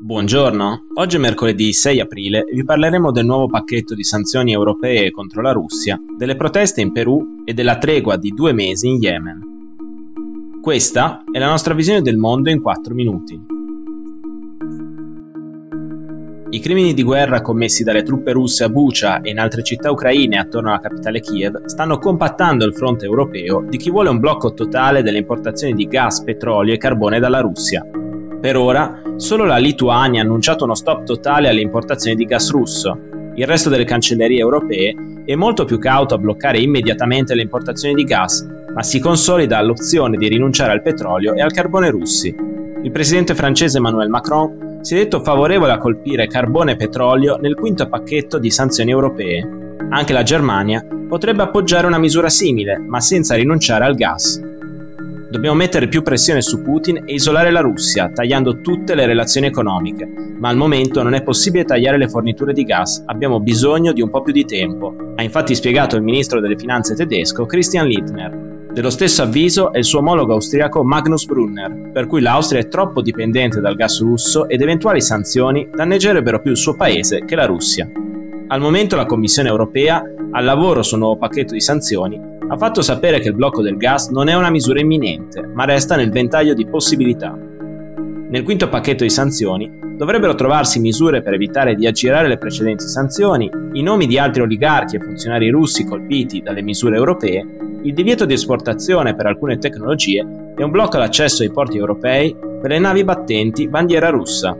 Buongiorno, oggi è mercoledì 6 aprile e vi parleremo del nuovo pacchetto di sanzioni europee contro la Russia, delle proteste in Perù e della tregua di due mesi in Yemen. Questa è la nostra visione del mondo in 4 minuti. I crimini di guerra commessi dalle truppe russe a Bucha e in altre città ucraine attorno alla capitale Kiev stanno compattando il fronte europeo di chi vuole un blocco totale delle importazioni di gas, petrolio e carbone dalla Russia. Per ora, solo la Lituania ha annunciato uno stop totale alle importazioni di gas russo. Il resto delle cancellerie europee è molto più cauto a bloccare immediatamente le importazioni di gas, ma si consolida l'opzione di rinunciare al petrolio e al carbone russi. Il presidente francese Emmanuel Macron si è detto favorevole a colpire carbone e petrolio nel quinto pacchetto di sanzioni europee. Anche la Germania potrebbe appoggiare una misura simile, ma senza rinunciare al gas. Dobbiamo mettere più pressione su Putin e isolare la Russia, tagliando tutte le relazioni economiche. Ma al momento non è possibile tagliare le forniture di gas, abbiamo bisogno di un po' più di tempo, ha infatti spiegato il ministro delle finanze tedesco Christian Littner. Dello stesso avviso è il suo omologo austriaco Magnus Brunner, per cui l'Austria è troppo dipendente dal gas russo ed eventuali sanzioni danneggerebbero più il suo paese che la Russia. Al momento la Commissione europea, al lavoro su un nuovo pacchetto di sanzioni, ha fatto sapere che il blocco del gas non è una misura imminente, ma resta nel ventaglio di possibilità. Nel quinto pacchetto di sanzioni dovrebbero trovarsi misure per evitare di aggirare le precedenti sanzioni, i nomi di altri oligarchi e funzionari russi colpiti dalle misure europee, il divieto di esportazione per alcune tecnologie e un blocco all'accesso ai porti europei per le navi battenti bandiera russa.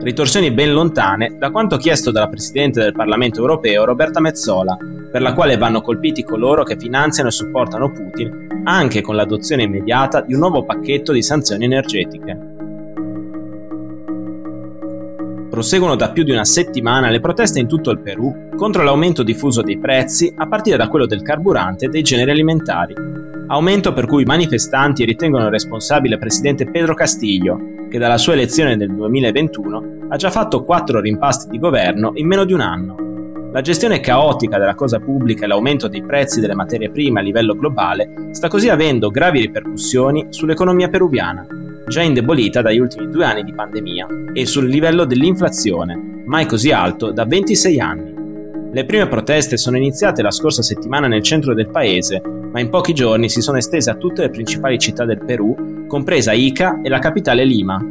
Ritorsioni ben lontane da quanto chiesto dalla Presidente del Parlamento europeo Roberta Mezzola, per la quale vanno colpiti coloro che finanziano e supportano Putin, anche con l'adozione immediata di un nuovo pacchetto di sanzioni energetiche. Proseguono da più di una settimana le proteste in tutto il Perù contro l'aumento diffuso dei prezzi a partire da quello del carburante e dei generi alimentari. Aumento per cui i manifestanti ritengono responsabile il presidente Pedro Castillo, che dalla sua elezione nel 2021 ha già fatto quattro rimpasti di governo in meno di un anno. La gestione caotica della cosa pubblica e l'aumento dei prezzi delle materie prime a livello globale sta così avendo gravi ripercussioni sull'economia peruviana, già indebolita dagli ultimi due anni di pandemia, e sul livello dell'inflazione, mai così alto da 26 anni. Le prime proteste sono iniziate la scorsa settimana nel centro del paese, ma in pochi giorni si sono estese a tutte le principali città del Perù, compresa Ica e la capitale Lima,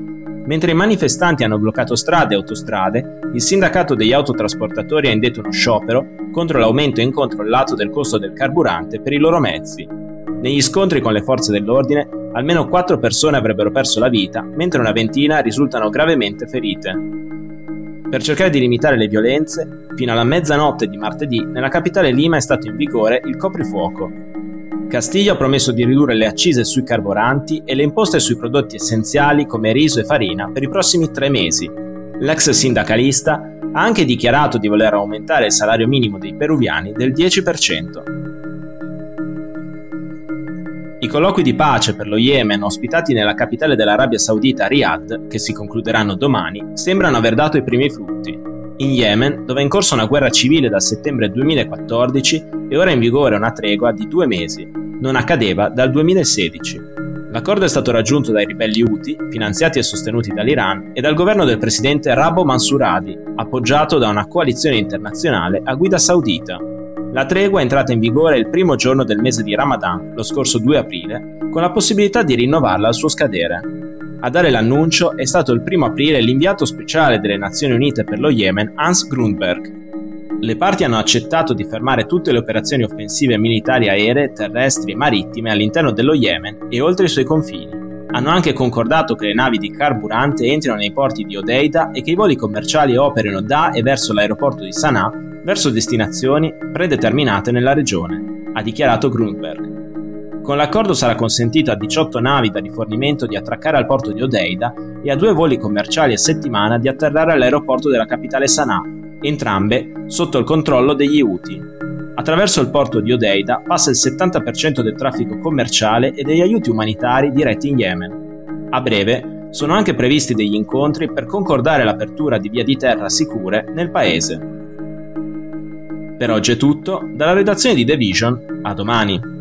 Mentre i manifestanti hanno bloccato strade e autostrade, il sindacato degli autotrasportatori ha indetto uno sciopero contro l'aumento incontrollato del costo del carburante per i loro mezzi. Negli scontri con le forze dell'ordine, almeno quattro persone avrebbero perso la vita, mentre una ventina risultano gravemente ferite. Per cercare di limitare le violenze, fino alla mezzanotte di martedì nella capitale Lima è stato in vigore il coprifuoco, Castillo ha promesso di ridurre le accise sui carburanti e le imposte sui prodotti essenziali come riso e farina per i prossimi tre mesi. L'ex sindacalista ha anche dichiarato di voler aumentare il salario minimo dei peruviani del 10%. I colloqui di pace per lo Yemen ospitati nella capitale dell'Arabia Saudita, Riyadh, che si concluderanno domani, sembrano aver dato i primi frutti. In Yemen, dove è in corso una guerra civile dal settembre 2014, è ora in vigore una tregua di due mesi. Non accadeva dal 2016. L'accordo è stato raggiunto dai ribelli Houthi, finanziati e sostenuti dall'Iran, e dal governo del presidente Rabo Mansuradi, appoggiato da una coalizione internazionale a guida saudita. La tregua è entrata in vigore il primo giorno del mese di Ramadan, lo scorso 2 aprile, con la possibilità di rinnovarla al suo scadere. A dare l'annuncio è stato il primo aprile l'inviato speciale delle Nazioni Unite per lo Yemen Hans Grundberg. Le parti hanno accettato di fermare tutte le operazioni offensive militari aeree, terrestri e marittime all'interno dello Yemen e oltre i suoi confini. Hanno anche concordato che le navi di carburante entrino nei porti di Odeida e che i voli commerciali operino da e verso l'aeroporto di Sana'a verso destinazioni predeterminate nella regione, ha dichiarato Grundberg. Con l'accordo sarà consentito a 18 navi da rifornimento di attraccare al porto di Odeida e a due voli commerciali a settimana di atterrare all'aeroporto della capitale Sana'a, entrambe sotto il controllo degli Houthi. Attraverso il porto di Odeida passa il 70% del traffico commerciale e degli aiuti umanitari diretti in Yemen. A breve sono anche previsti degli incontri per concordare l'apertura di via di terra sicure nel paese. Per oggi è tutto, dalla redazione di The Vision, a domani.